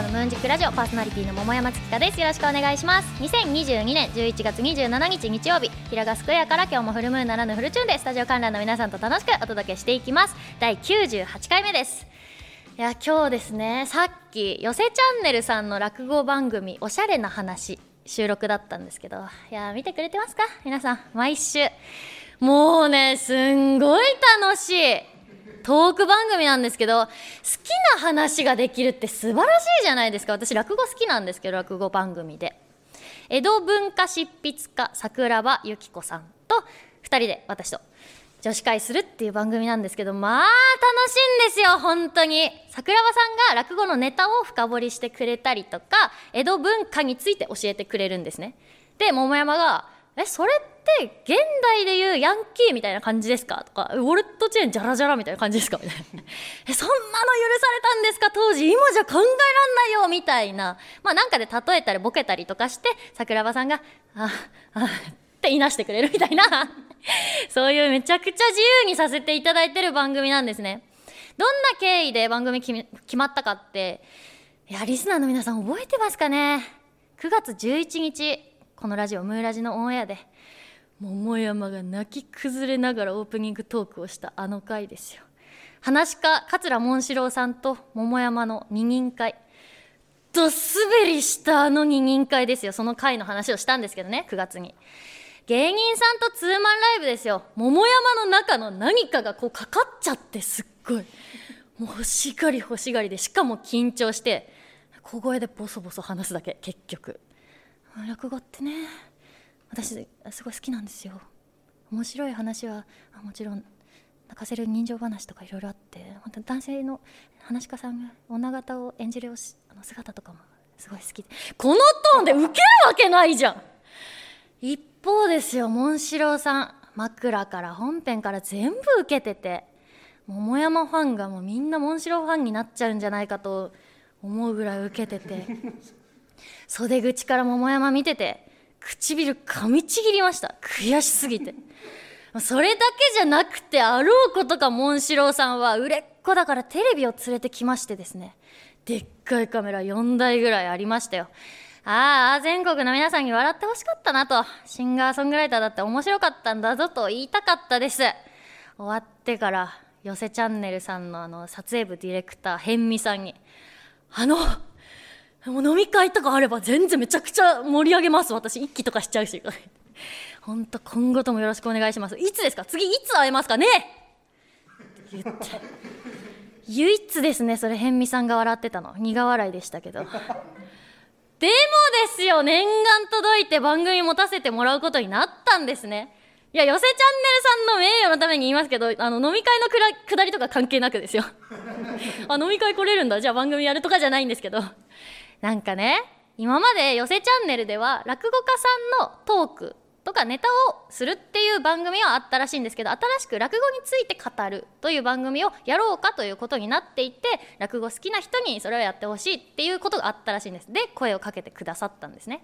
中のムーンジックラジオパーソナリティの桃山月香です。よろしくお願いします。2022年11月27日日曜日平賀スクエアから今日もフルムーンならぬフルチューンでスタジオ観覧の皆さんと楽しくお届けしていきます。第98回目です。いや今日ですねさっき寄せチャンネルさんの落語番組おしゃれな話収録だったんですけどいや見てくれてますか？皆さん毎週。もうねすんごい楽しい。トーク番組なんですけど好きな話ができるって素晴らしいじゃないですか。私落語好きなんですけど落語番組で。江戸文化執筆家桜庭由紀子さんと2人で私と女子会するっていう番組なんですけどまあ楽しいんですよ本当に。桜庭さんが落語のネタを深掘りしてくれたりとか江戸文化について教えてくれるんですね。で桃山が「えそれって現代でいうヤンキーみたいな感じですか?」とか「ウォレットチェーンジャラジャラみたいな感じですか?」みたいな「えそんなの許されたんですか？当時今じゃ考えらんないよ」みたいな。まあなんかで例えたりボケたりとかして桜庭さんが「ああっていなしてくれるみたいな。そういうめちゃくちゃ自由にさせていただいてる番組なんですね。どんな経緯で番組決まったかっていやリスナーの皆さん覚えてますかね？9月11日。このラジオムーラジのオンエアで桃山が泣き崩れながらオープニングトークをしたあの回ですよ。話し家桂紋四郎さんと桃山の二人会。ど滑りしたあの二人会ですよ。その回の話をしたんですけどね9月に。芸人さんとツーマンライブですよ。桃山の中の何かがこうかかっちゃってすっごい。もう欲しがり欲しがりでしかも緊張して小声でボソボソ話すだけ結局。落語ってね私すごい好きなんですよ。面白い話はもちろん泣かせる人情話とかいろいろあって本当に男性の話し家さんが女形を演じるあの姿とかもすごい好きでこのトーンでウケるわけないじゃん。一方ですよモンシローさん。枕から本編から全部受けてて桃山ファンがもうみんなモンシローファンになっちゃうんじゃないかと思うぐらい受けてて。袖口から桃山見てて唇噛みちぎりました。悔しすぎて。それだけじゃなくてあろうことかモンシローさんは売れっ子だからテレビを連れてきましてですね。でっかいカメラ4台ぐらいありましたよ。ああ全国の皆さんに笑ってほしかったなと。シンガーソングライターだって面白かったんだぞと言いたかったです。終わってから寄せチャンネルさんのあの撮影部ディレクター辺見さんに「あの飲み会とかあれば全然めちゃくちゃ盛り上げます。私一気とかしちゃうし。本当今後ともよろしくお願いします。いつですか？次いつ会えますかね？言って。唯一ですねそれ辺見さんが笑ってたの。苦笑いでしたけど。でもですよ念願届いて番組持たせてもらうことになったんですね。いや寄せチャンネルさんの名誉のために言いますけどあの飲み会のくら下りとか関係なくですよ。あ飲み会来れるんだ。じゃあ番組やるとかじゃないんですけど。なんかね今まで寄せチャンネルでは落語家さんのトークとかネタをするっていう番組はあったらしいんですけど新しく落語について語るという番組をやろうかということになっていて落語好きな人にそれをやってほしいっていうことがあったらしいんです。で声をかけてくださったんですね。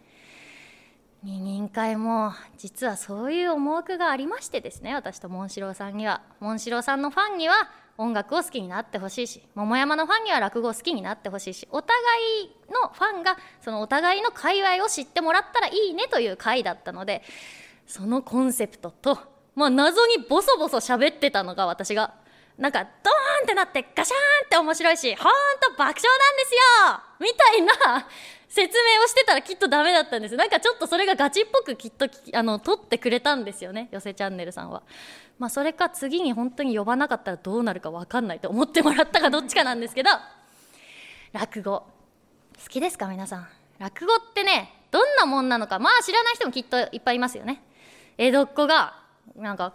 二人会も実はそういう思惑がありましてですね私とモンシローさんには。モンシローさんのファンには音楽を好きになってほしいし桃山のファンには落語を好きになってほしいしお互いのファンがそのお互いの界隈を知ってもらったらいいねという回だったのでそのコンセプトと、まあ、謎にボソボソ喋ってたのが私がなんかドーンってなってガシャーンって面白いしほんと爆笑なんですよ。みたいな説明をしてたらきっとダメだったんですなんかちょっとそれがガチっぽくきっとあの撮ってくれたんですよね寄せチャンネルさんは。まあそれか次に本当に呼ばなかったらどうなるか分かんないと思ってもらったかどっちかなんですけど。落語。好きですか皆さん。落語ってねどんなもんなのか。まあ知らない人もきっといっぱいいますよね。江戸っ子がなんか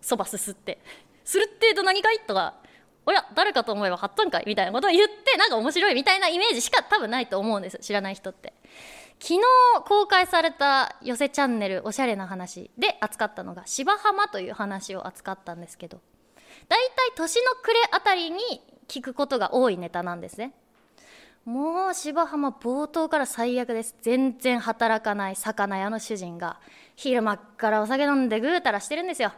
そばすすって「するってど何かい?」とか「おや誰かと思えばはっとんかい」みたいなことを言ってなんか面白いみたいなイメージしか多分ないと思うんです知らない人って。昨日公開された寄せチャンネルおしゃれな話で扱ったのが芝浜という話を扱ったんですけど大体年の暮れあたりに聞くことが多いネタなんですね。もう芝浜冒頭から最悪です。全然働かない魚屋の主人が昼間っからお酒飲んでぐうたらしてるんですよ。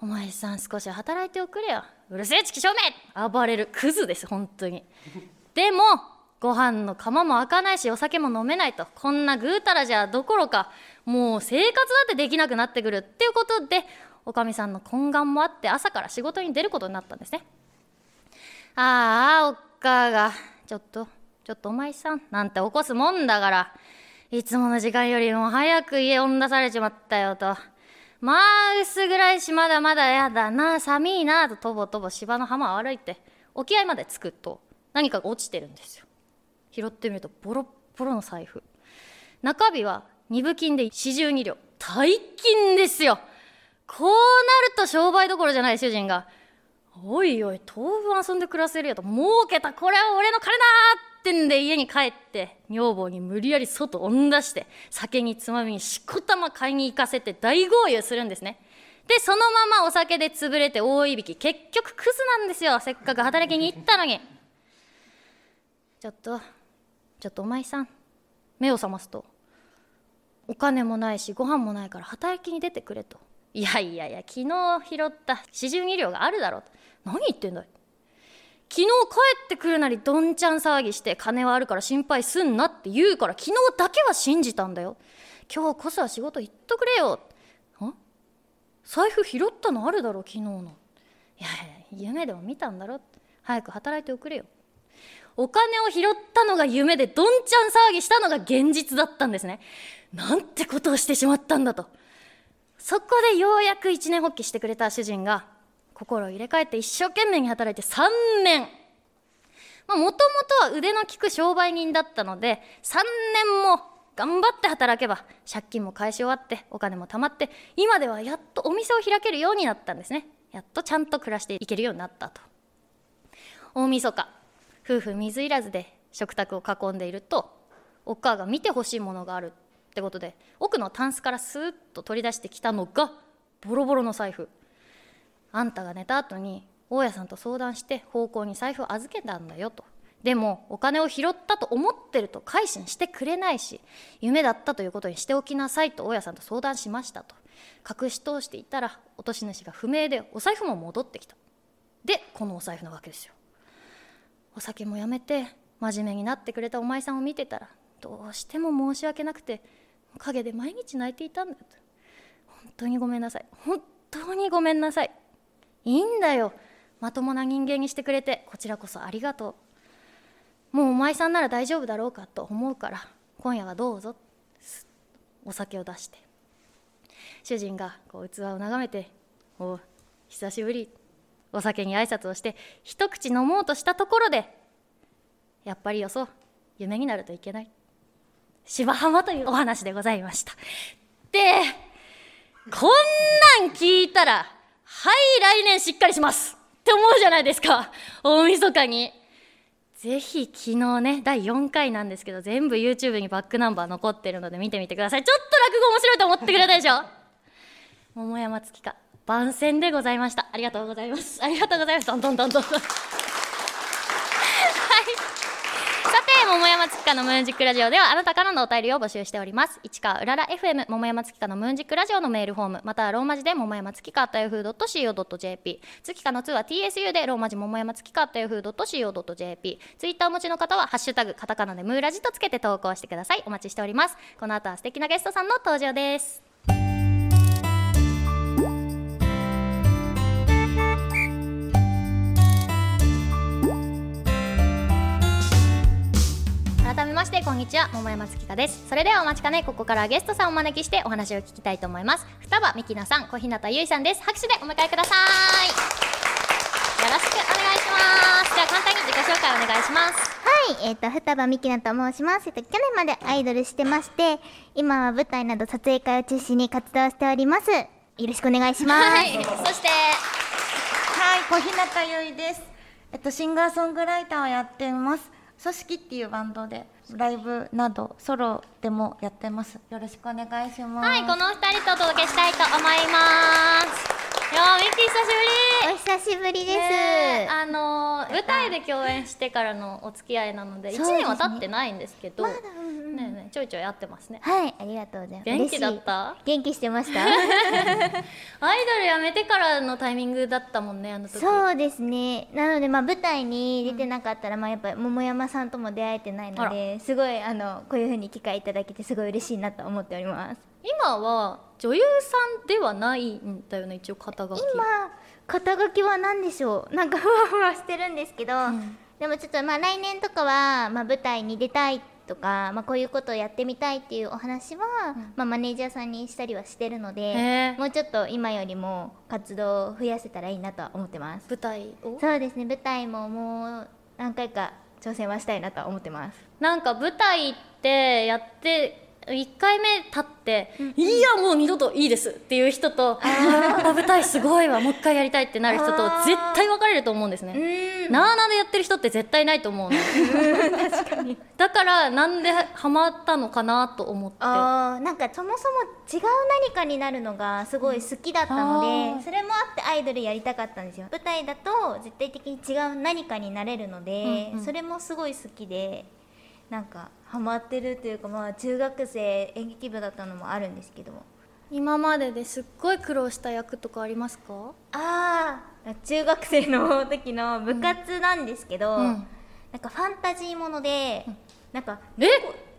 お前さん少し働いておくれよ。うるせえチキショウめ。暴れるクズです本当に。でもご飯の釜も開かないしお酒も飲めないと。こんなぐうたらじゃどころかもう生活だってできなくなってくるっていうことでおかみさんの懇願もあって朝から仕事に出ることになったんですね。ああおっかが。ちょっとちょっとお前さんなんて起こすもんだから。いつもの時間よりも早く家追ん出されちまったよと。まあ薄暗いしまだまだやだな寒いなととぼとぼ芝の浜を歩いて沖合まで着くと何かが落ちてるんですよ。拾ってみるとボロッボロの財布。中日は二分金で四十二両。大金ですよ。こうなると商売どころじゃない主人が「おいおい当分遊んで暮らせるよ」と「儲けた。これは俺の金だ!」ってんで家に帰って女房に無理やり外追ん出して酒につまみにしこたま買いに行かせて大豪遊するんですね。でそのままお酒で潰れて大いびき。結局クズなんですよ。せっかく働きに行ったのに。ちょっとちょっとお前さん目を覚ますと。お金もないしご飯もないから働きに出てくれと。いやいやいや昨日拾った。四十二両があるだろうと。何言ってんだい。昨日帰ってくるなりどんちゃん騒ぎして金はあるから心配すんなって言うから昨日だけは信じたんだよ。今日こそは仕事行っとくれよ。財布拾ったのあるだろ昨日の。いやいや夢でも見たんだろ早く働いておくれよ。お金を拾ったのが夢でどんちゃん騒ぎしたのが現実だったんですね。なんてことをしてしまったんだと。そこでようやく一年発起してくれた主人が心を入れ替えて一生懸命に働いて3年。もともとは腕の利く商売人だったので3年も頑張って働けば借金も返し終わってお金も貯まって今ではやっとお店を開けるようになったんですね。やっとちゃんと暮らしていけるようになったと。大晦日夫婦水入らずで食卓を囲んでいるとおっかが見てほしいものがあるってってことで奥のタンスからスーッと取り出してきたのがボロボロの財布。あんたが寝た後に大家さんと相談して奉公に財布を預けたんだよと。でもお金を拾ったと思ってると改心してくれないし夢だったということにしておきなさいと大家さんと相談しましたと。隠し通していたら落とし主が不明でお財布も戻ってきた。でこのお財布なわけですよ。お酒もやめて真面目になってくれたお前さんを見てたらどうしても申し訳なくて陰で毎日泣いていたんだと本当にごめんなさい本当にごめんなさいいいんだよまともな人間にしてくれてこちらこそありがとうもうお前さんなら大丈夫だろうかと思うから今夜はどうぞお酒を出して主人がこう器を眺めて「お久しぶり」お酒に挨拶をして一口飲もうとしたところでやっぱりよそう夢になるといけない芝浜というお話でございました。でこんなん聞いたらはい来年しっかりします。って思うじゃないですか。大晦日に。ぜひ昨日ね第4回なんですけど全部 YouTube にバックナンバー残ってるので見てみてください。ちょっと落語面白いと思ってくれたでしょ。桃山月花番宣でございました。ありがとうございます。ありがとうございます。どんどんどんどんはい桃山月花のムーンジックラジオではあなたからのお便りを募集しております。市川うらら FM 桃山月花のムーンジックラジオのメールフォームまたはローマ字で桃山月花というふう .co.jp 月花の2は TSU でローマ字桃山月花というふう .co.jp ツイッターお持ちの方はハッシュタグカタカナでムーラジとつけて投稿してください。お待ちしております。この後は素敵なゲストさんの登場です。改めましてこんにちは。桃山月花です。それではお待ちかね。ここからゲストさんをお招きしてお話を聞きたいと思います。双葉美希奈さん小日向結衣さんです。拍手でお迎えください。よろしくお願いします。では簡単に自己紹介お願いします。はい、えっ、ー、と双葉美希奈と申します。えっと去年までアイドルしてまして、今は舞台など撮影会を中心に活動しております。よろしくお願いします。はい、そして？はい、小日向結衣です。えっとシンガーソングライターをやってます。組織っていうバンドでライブなどソロでもやってます。よろしくお願いします。はいこの二人とお届けしたいと思います。いやミッキー久しぶり。お久しぶりです、ね、あの舞台で共演してからのお付き合いなので1年は経ってないんですけど、ま、ちょいちょい会ってますね。はいありがとうございます。元気だった？元気してました？アイドル辞めてからのタイミングだったもんねあの時。そうですね。なのでまあ舞台に出てなかったら、まあやっぱり桃山さんとも出会えてないのあですごいあのこういう風に機会いただけてすごい嬉しいなと思っております。今は女優さんではないんだよね一応肩書き。今肩書きは何でしょう？なんかふわふわしてるんですけど、ん。でもちょっとまあ来年とかは、まあ、舞台に出たいとか、まあ、こういうことをやってみたいっていうお話は、まあ、マネージャーさんにしたりはしてるのへでーもうちょっと今よりも活動を増やせたらいいなとは思ってます。舞台を？そうですね舞台ももう何回か挑戦はしたいなとは思ってます。なんか舞台ってやって1回目立って「いやもう二度といいです」っていう人と「あー。舞台すごいわもう一回やりたい」ってなる人と絶対分かれると思うんですね。ん。なあなあでやってる人って絶対ないと思うの。だからなんでハマったのかなと思って。あーなんかそもそも違う何かになるのがすごい好きだったので、あーそれもあってアイドルやりたかったんですよ。舞台だと絶対的に違う何かになれるので、うんうん。それもすごい好きでなんかハマってるというかまあ中学生演劇部だったのもあるんですけど今までですっごい苦労した役とかありますか？ああ中学生の時の部活なんですけど、うん。なんかファンタジーもので、なんかえ？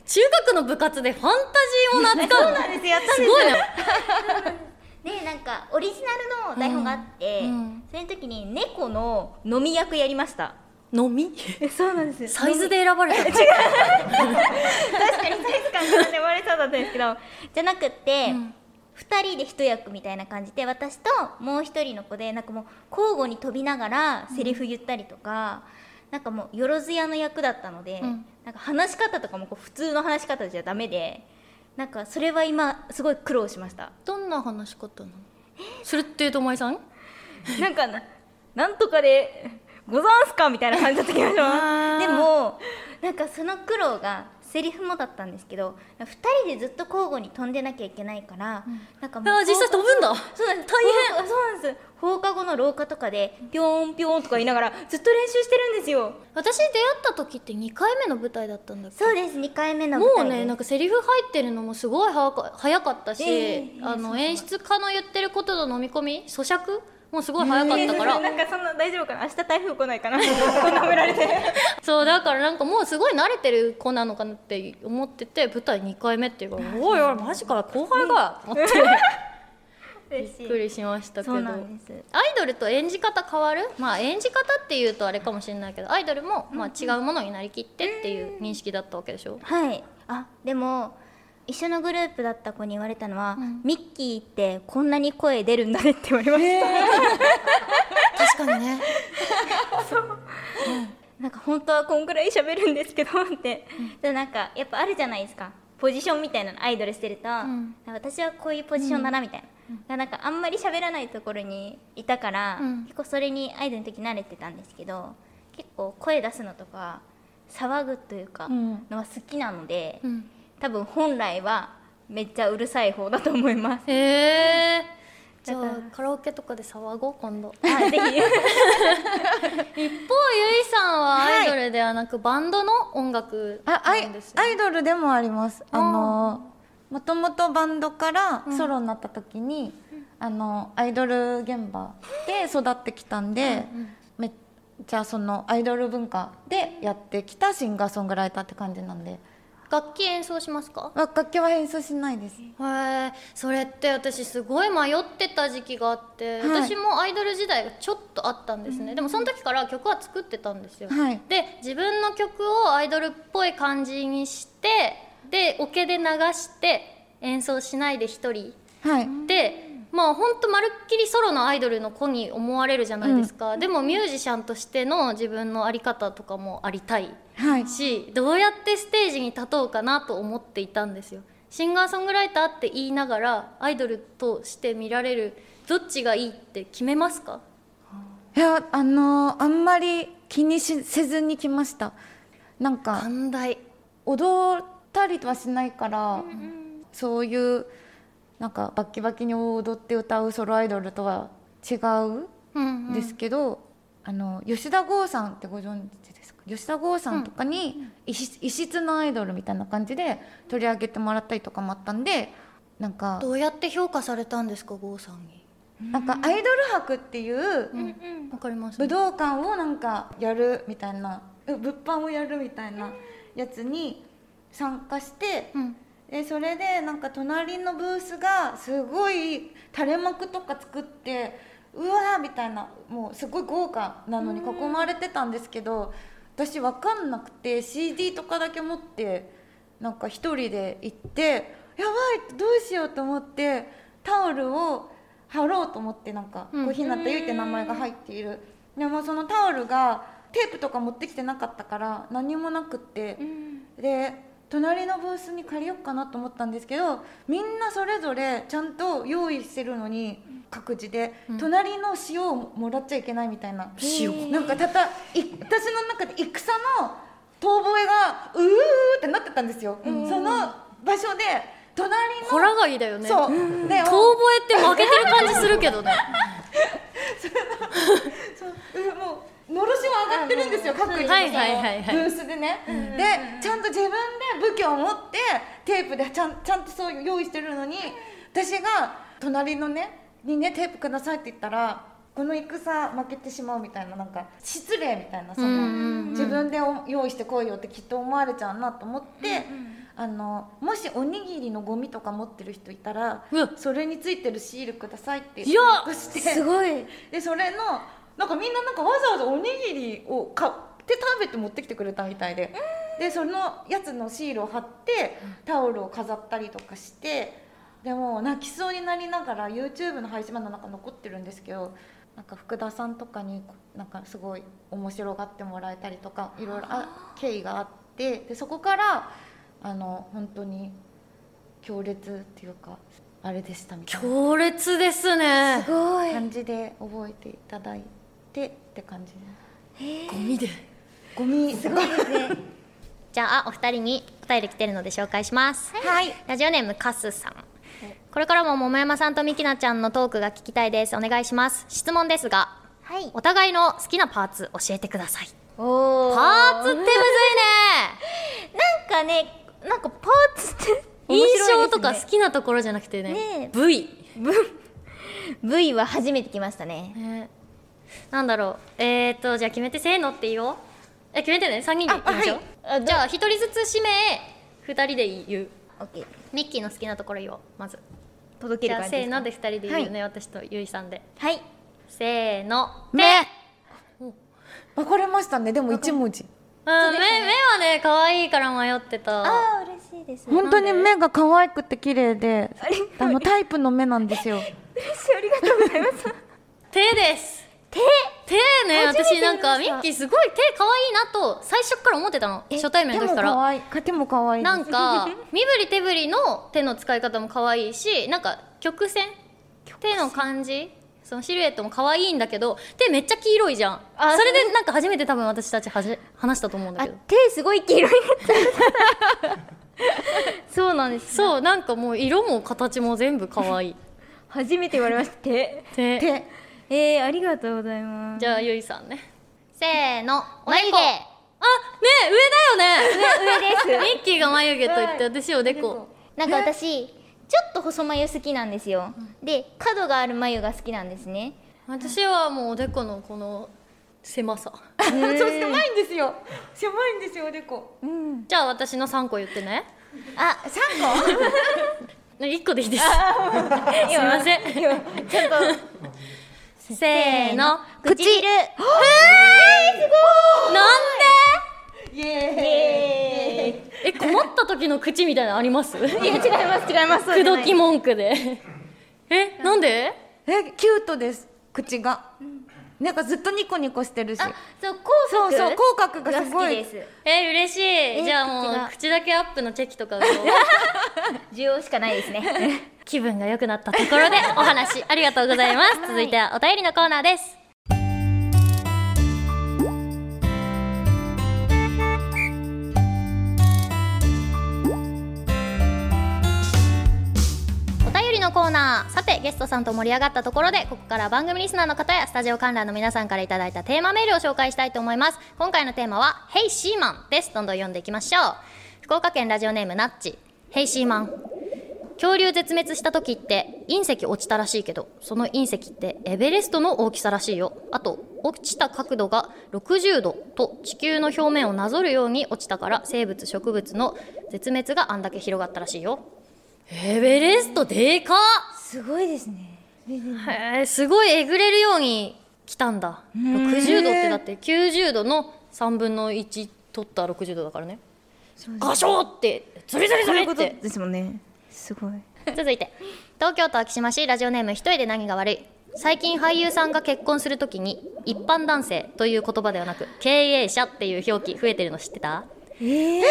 中学の部活でファンタジーを扱うの？そうなんですやったんですすごいね でなんかオリジナルの台本があって、うん。うん。その時に猫の飲み役やりました飲み？そうなんです サイズで選ばれたの？確かにサイズ感で割れそうだったんですけど。じゃなくって、うん。2人で一役みたいな感じで私ともう一人の子でなんかもう交互に飛びながらセリフ言ったりとか、なんかもうよろずやの役だったので、うん。なんか話し方とかもこう普通の話し方じゃダメでなんかそれは今すごい苦労しました。どんな話し方なの？それってともえさん？なんかななんとかでござんすか？みたいな感じだった気がしますでもなんかその苦労がセリフもだったんですけど2人でずっと交互に飛んでなきゃいけないから、なんかもうあー実際飛ぶんだ。そうなんです。大変。放課そうなんです。放課後の廊下とかでピョーンピョーンとか言いながらずっと練習してるんですよ。私出会った時って2回目の舞台だったんだっけ？そうです。2回目のもうねなんかセリフ入ってるのもす。ごい早か早かったし、ええあの演出家の言ってることの飲み込み咀嚼もすごい早かったから、なんかそんな大丈夫かな？明日台風来ないかな？こんなめられて。そうだからなんかもうすごい慣れてる子なのかなって思ってて舞台2回目っていうから「おいおいマジか後輩が」って。びっくりしましたけど。アイドルと演じ方変わる？まあ演じ方っていうとあれかもしれないけどアイドルもまあ違うものになりきってっていう認識だったわけでしょ？はい。あでも一緒のグループだった子に言われたのは、ん。ミッキーってこんなに声出るんだねって言われました、確かにね。なんか本当はこんぐらい喋るんですけどって、でなんかやっぱあるじゃないですか。ポジションみたいなのアイドルしてると、ん。私はこういうポジションだなみたいな、なんかあんまり喋らないところにいたから、うん。結構それにアイドルの時慣れてたんですけど結構声出すのとか騒ぐというかうん。のは好きなので、うん多分本来はめっちゃうるさい方だと思います。へえじゃあカラオケとかで騒ごう今度。あぜひ。一方ゆいさんはアイドルではなく、バンドの音楽あアイなんですね。アイドルでもあります。あのもともとバンドからソロになった時に、あのアイドル現場で育ってきたんで、めっちゃそのアイドル文化でやってきたシンガーソングライターって感じなんで楽器演奏しますか？楽器は演奏しないです。へえそれって私すごい迷ってた時期があって、はい。私もアイドル時代がちょっとあったんですね、でもその時から曲は作ってたんですよ、はい。で自分の曲をアイドルっぽい感じにしてでオケで流して演奏しないで一人。はい。でまあほんとまるっきりソロのアイドルの子に思われるじゃないですか、でもミュージシャンとしての自分の在り方とかもありたいはい。しどうやってステージに立とうかなと思っていたんですよ。シンガーソングライターって言いながらアイドルとして見られるどっちがいいって決めますか？いやあのあんまり気にしせずに来ました。なんか踊ったりはしないから、そういうなんかバッキバキに踊って歌うソロアイドルとは違うんですけど、あの吉田剛さんってご存知ですか？吉田剛さんとかに異質異質のアイドルみたいな感じで取り上げてもらったりとかもあったんでなんかどうやって評価されたんですか郷さんに？なんかアイドル博っていううんわかります。武道館をなんかやるみたいなう物販をやるみたいなやつに参加してうんでそれでなんか隣のブースがすごい垂れ幕とか作ってうわーみたいなもうすごい豪華なのに囲まれてたんですけど私分かんなくて CD とかだけ持ってなんか一人で行ってやばいどうしようと思ってタオルを貼ろうと思ってなんかうん。小日向ゆいって名前が入っている。でもそのタオルがテープとか持ってきてなかったから何もなくって。で隣のブースに借りようかなと思ったんですけどみんなそれぞれちゃんと用意してるのに各自で、うん。隣の塩をもらっちゃいけないみたいな。塩なんかたたい私の中で戦の遠吠えがうーってなってたんですよ、その場所で隣のホラガイだよね。そう。で遠吠えって負けてる感じするけどね。そう。うんもうのろしは上がってるんですよ各自のブースでね、でちゃんと自分で武器を持ってテープでちゃんちゃんとそう用意してるのに私が隣のねにねテープくださいって言ったらこの戦負けてしまうみたいななんか失礼みたいなその、自分でお用意してこいよってきっと思われちゃうなと思って、あのもしおにぎりのゴミとか持ってる人いたらそれについてるシールくださいっていやツイートして。すごい。でそれのなんかみんななんかわざわざおにぎりを買って食べて持ってきてくれたみたいで、でそのやつのシールを貼ってタオルを飾ったりとかしてでも泣きそうになりながら YouTube の配信まだなんか残ってるんですけどなんか福田さんとかになんかすごい面白がってもらえたりとかいろいろあ経緯があってでそこからあの本当に強烈っていうかあれでしたみたいな。強烈ですね。すごい感じで覚えていただいてって感じでゴミで。ゴミ。すごいですね。じゃあお二人にお便り来てるので紹介します。はい。ラジオネームカスさん。これからも桃山さんとみきなちゃんのトークが聞きたいです。お願いします。質問ですがはい。お互いの好きなパーツ教えてください。おー。パーツってむずいね。なんかねなんかパーツって印象とか好きなところじゃなくてね。ねえ。部位、V は初めて来ましたね。ねなんだろう。えー、っとじゃあ決めてせーのって言おう。え決めてね。3人で言いましょう、あじゃあ1人ずつ指名。2人で言う。オッケー。ミッキーの好きなところ言おう。まず。届けじゃある感じですか？せーので2人で言うね、私とゆいさんで。はい。せーの。目。分かれましたね。でも一文字。あ目目はね可愛いから迷ってた。ああ嬉しいです。本当に目が可愛くて綺麗であのタイプの目なんですよ。嬉しい。ありがとうございます。手です手。手ね私なんかミッキーすごい手可愛いなと最初から思ってたの。初対面の時から。手も可愛い。なんか身振り手振りの手の使い方も可愛いしなんか曲線？手の感じ？そのシルエットも可愛いんだけど手めっちゃ黄色いじゃん。あそれでなんか初めて多分私たちはじ話したと思うんだあけど。手すごい黄色い。そうなんですそうなんかもう色も形も全部可愛い。初めて言われました。手。手。手えー、ありがとうございます。じゃあゆいさんね。せーの。眉毛あね上だよね。上です。ミッキーが眉毛と言って私おでこ。なんか私ちょっと細眉好きなんですよ。で角がある眉が好きなんですね。私はもうおでこのこの狭さ。そう狭いんですよ。狭いんですよおでこ。うん。じゃあ私の3個言ってね。あ三個？ね1個でいいです。すいません。ちゃんとせーの唇なんイエーイ。でえ困った時の口みたいなのあります？いや違います違います。口説き文句で。えなんで？えキュートです口がなんかずっとニコニコしてるし。あそう口そう角そう口角ががすごい。好きです。え嬉しい。じゃあもう口だけアップのチェキとかを。需要しかないですね。気分が良くなったところでお話ありがとうございます。続いてはお便りのコーナーですコーナー。さてゲストさんと盛り上がったところでここから番組リスナーの方やスタジオ観覧の皆さんからいただいたテーマメールを紹介したいと思います。今回のテーマは「ヘイシーマン」です。どんどん読んでいきましょう。福岡県ラジオネームナッチ。ヘイシーマン恐竜絶滅した時って隕石落ちたらしいけどその隕石ってエベレストの大きさらしいよ。あと落ちた角度が60度と地球の表面をなぞるように落ちたから生物植物の絶滅があんだけ広がったらしいよ。エベレストでかっ。すごいですね。へえすごいえぐれるように来たんだ。60度ってだって90度の3分の1取った60度だからね。ガショーってズリズリズリって。ですもんね。すごい。続いて。東京都昭島市ラジオネーム一人で何が悪い最近俳優さんが結婚するときに一般男性という言葉ではなく経営者っていう表記増えてるの知ってた？えー、本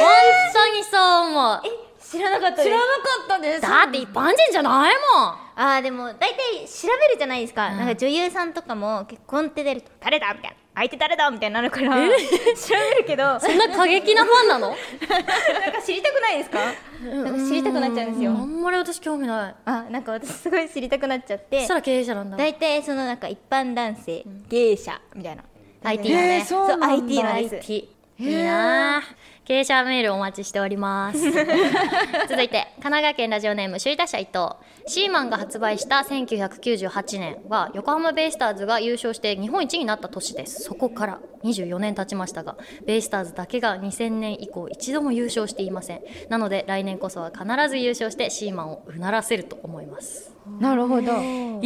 当にそう思う知らなかったです。知らなかったです。だって一般人じゃないもん。あーでも大体調べるじゃないですか、なんか女優さんとかも結婚って出ると誰だみたいな。相手誰だみたいになるから。調べるけど。なんかそんな過激なファンなの？知りたくないですか？なんか知りたくなっちゃうんですよ。あんまり私興味ない。あなんか私すごい知りたくなっちゃって。そしたら経営者なんだ。大体そのなんか一般男性、芸者みたいな。IT だね。えーそう IT なんです IT いいなあ経営者メールお待ちしております。続いて神奈川県ラジオネーム首位打者伊藤。シーマンが発売した1998年は横浜ベイスターズが優勝して日本一になった年です。そこから24年経ちましたがベイスターズだけが2000年以降一度も優勝していません。なので来年こそは必ず優勝してシーマンをうならせると思います。なるほど。いやー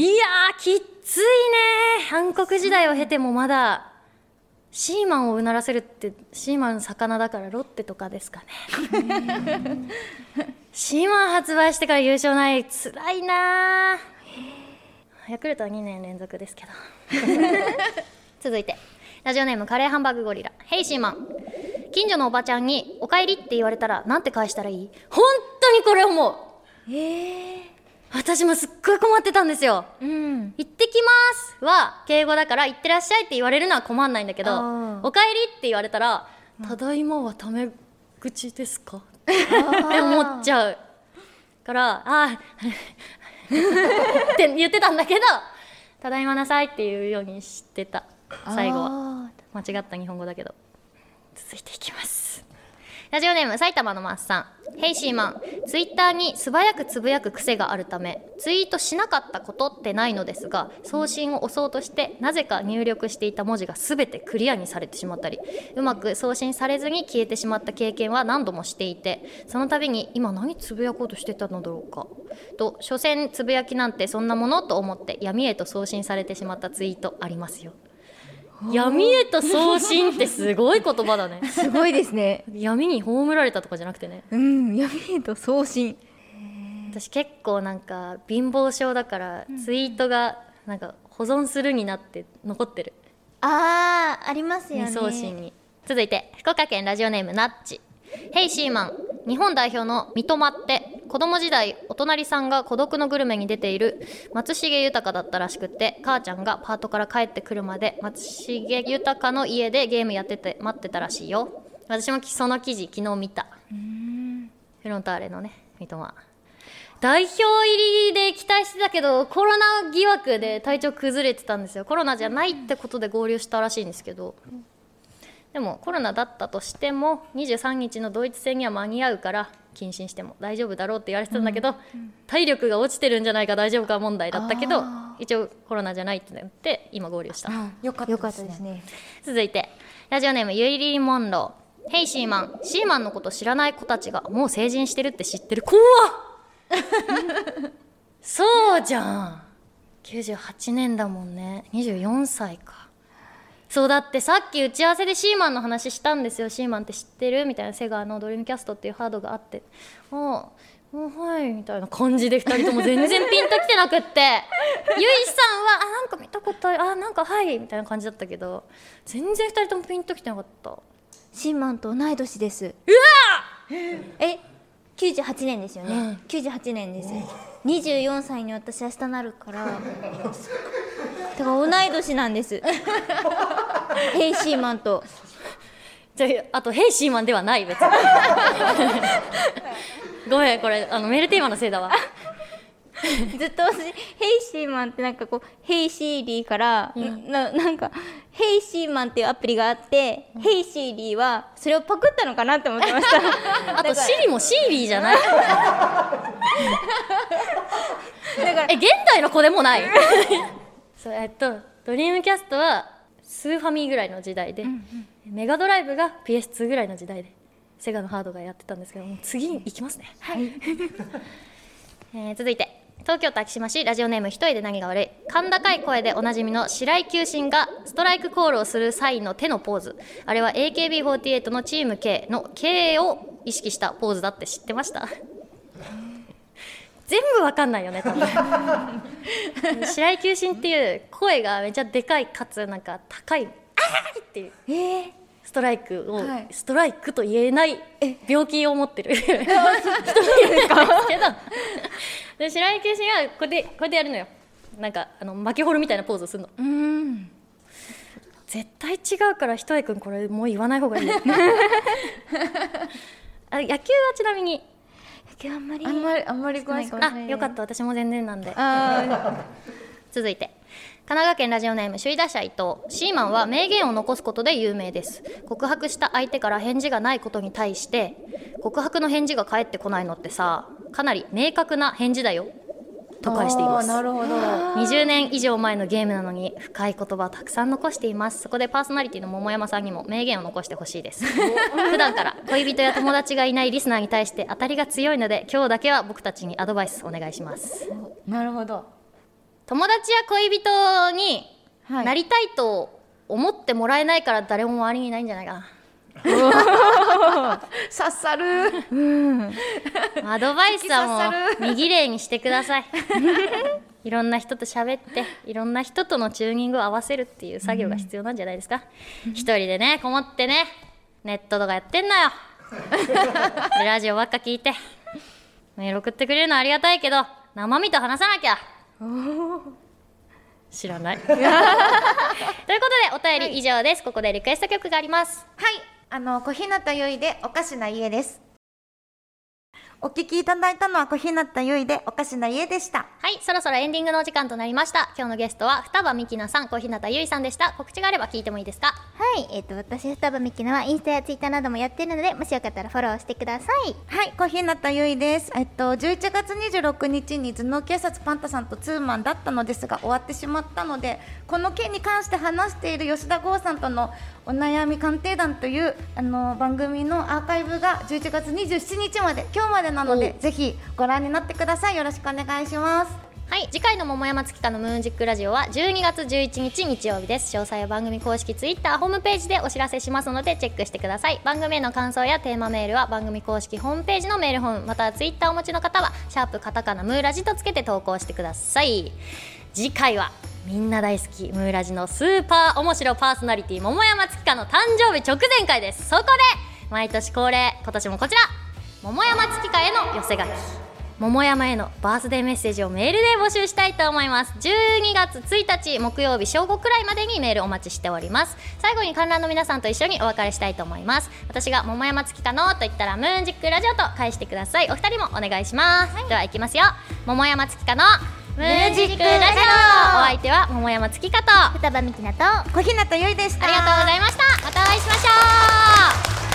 きっついね韓国時代を経てもまだシーマンをうならせるってシーマン魚だからロッテとかですかね。シーマン発売してから優勝ない。つらいなー。ヤクルトは2年連続ですけど。続いて。ラジオネームカレーハンバーグゴリラ。ヘイシーマン。近所のおばちゃんに「おかえり」って言われたらなんて返したらいい？本当にこれ思う。ええ私もすっごい困ってたんですよ。うん行ってきますは敬語だから行ってらっしゃいって言われるのは困んないんだけどおかえりって言われたらただいまはタメ口ですか？って思っちゃうからあー。って言ってたんだけどただいまなさいっていうようにしてた。最後は。は間違った日本語だけど。続いていきます。ラジオネーム埼玉のマッサンヘイシーマンツイッターに素早くつぶやく癖があるためツイートしなかったことってないのですが送信を押そうとしてなぜか入力していた文字が全てクリアにされてしまったりうまく送信されずに消えてしまった経験は何度もしていてその度に今何つぶやこうとしてたのだろうかと所詮つぶやきなんてそんなものと思って闇へと送信されてしまったツイートありますよ。闇へと送信ってすごい言葉だね。すごいですね。闇に葬られたとかじゃなくてね。うん闇へと送信。私結構なんか貧乏症だからツイートがなんか保存するになって残ってる。あーありますよね。未送信に。続いて福岡県ラジオネームナッチ。ヘイシーマン。日本代表の三笘って子供時代お隣さんが孤独のグルメに出ている松重豊だったらしくて母ちゃんがパートから帰ってくるまで松重豊の家でゲームやってて待ってたらしいよ。私もその記事昨日見た。フロンターレのね三笘。代表入りで期待してたけどコロナ疑惑で体調崩れてたんですよ。コロナじゃないってことで合流したらしいんですけど。でもコロナだったとしても23日のドイツ戦には間に合うから謹慎しても大丈夫だろうって言われてたんだけど、体力が落ちてるんじゃないか大丈夫か問題だったけど一応コロナじゃないってなって今合流した。よかったよかっですねたですね。続いてラジオネームゆいりりモンロー。ヘイシーマン。シーマンのこと知らない子たちがもう成人してるって知ってる。怖っ。そうじゃん。98年だもんね。24歳かそうだってさっき打ち合わせでシーマンの話したんですよ。シーマンって知ってる？みたいな。セガのドリームキャストっていうハードがあって。ああはいみたいな感じで2人とも全然ピンときてなくって。ゆいさんはあなんか見たことある。あなんかはいみたいな感じだったけど。全然2人ともピンときてなかった。シーマンと同い年です。うわえ98年ですよね、うん。98年です。24歳に私明日なるから だから同い年なんです。ヘイシーマンと。じゃああとヘイシーマンではない別に。ごめんこれあのメールテーマのせいだわ。ずっと私ヘイシーマンってなんかこうヘイシーリーから、ななんかヘイシーマンっていうアプリがあって、ヘイシーリーはそれをパクったのかなって思ってました。あとシリもシーリーじゃない？だからえ現代の子でもない？そうえっとドリームキャストはスーファミぐらいの時代で、メガドライブが PS2 ぐらいの時代でセガのハードがやってたんですけどもう次に行きますね、えー続いて東京都昭島市ラジオネーム一人で何が悪い甲高い声でおなじみの白井球審がストライクコールをする際の手のポーズ。あれは AKB48 のチーム K の K を意識したポーズだって知ってました全部わかんないよね多分。白井球審っていう声がめちゃでかいかつなんか高い「あーい!」っていうえー、ストライクを、はい。ストライクと言えない病気を持ってる。人 ですけどで白井球審はこうやってこうやってやるのよ。なんかあの巻きホルみたいなポーズをするの。うん。絶対違うからひとえくんこれもう言わない方がいい あ野球はちなみに今日あんまりあんまりあんまり詳しくあない。よかった。私も全然なんで。あ 続いて。神奈川県ラジオネーム首位打者伊藤。シーマンは名言を残すことで有名です。告白した相手から返事がないことに対して告白の返事が返ってこないのってさかなり明確な返事だよと返しています。なるほど。20年以上前のゲームなのに深い言葉をたくさん残しています。そこでパーソナリティの桃山さんにも名言を残してほしいです。普段から恋人や友達がいないリスナーに対して当たりが強いので今日だけは僕たちにアドバイスお願いします。なるほど。友達や恋人にはいなりたいと思ってもらえないから誰も周りにいないんじゃないかな刺さる。アドバイスはもう右霊にしてください。いろんな人と喋っていろんな人とのチューニングを合わせるっていう作業が必要なんじゃないですか、一人でねこもってねネットとかやってんなよ。でラジオばっか聞いて。メール送ってくれるのはありがたいけど生身と話さなきゃ。知らない。ということでお便り以上です、ここでリクエスト曲があります。はい、あの小日向ゆいでおかしな家です。お聞きいただいたのは小日向ゆいでおかしな家でした。はい、そろそろエンディングのお時間となりました。今日のゲストは双葉美希奈さん、小日向ゆいさんでした。告知があれば聞いてもいいですか？はい、えっ、と私双葉美希奈はインスタやツイッターなどもやってるのでもしよかったらフォローしてくださいはい、小日向ゆいです。えっと11月26日に頭脳警察パンタさんとツーマンだったのですが終わってしまったので、この件に関して話している吉田剛さんとのお悩み鑑定団というあの番組のアーカイブが11月27日まで今日までなのでおぜひご覧になってください。よろしくお願いします。はい、次回の桃山月花のムーンジックラジオは12月11日日曜日です。詳細は番組公式ツイッターホームページでお知らせしますのでチェックしてください。番組への感想やテーマメールは番組公式ホームページのメールフォームまたはツイッターをお持ちの方はシャープカタカナムーラジとつけて投稿してください。次回はみんな大好きムーラジのスーパー面白パーソナリティ桃山月花の誕生日直前回ですそこで毎年恒例今年もこちら桃山月花への寄せ書き。桃山へのバースデーメッセージをメールで募集したいと思います。12月1日木曜日正午くらいまでにメールお待ちしております。最後に観覧の皆さんと一緒にお別れしたいと思います。私が桃山月花のと言ったらムーンジックラジオと返してください。お二人もお願いします、では行きますよ。桃山月花のムーンジックラジオ。お相手は桃山月花とあ双葉美希奈と小日向ゆいでした。りがとうございました。またお会いしましょう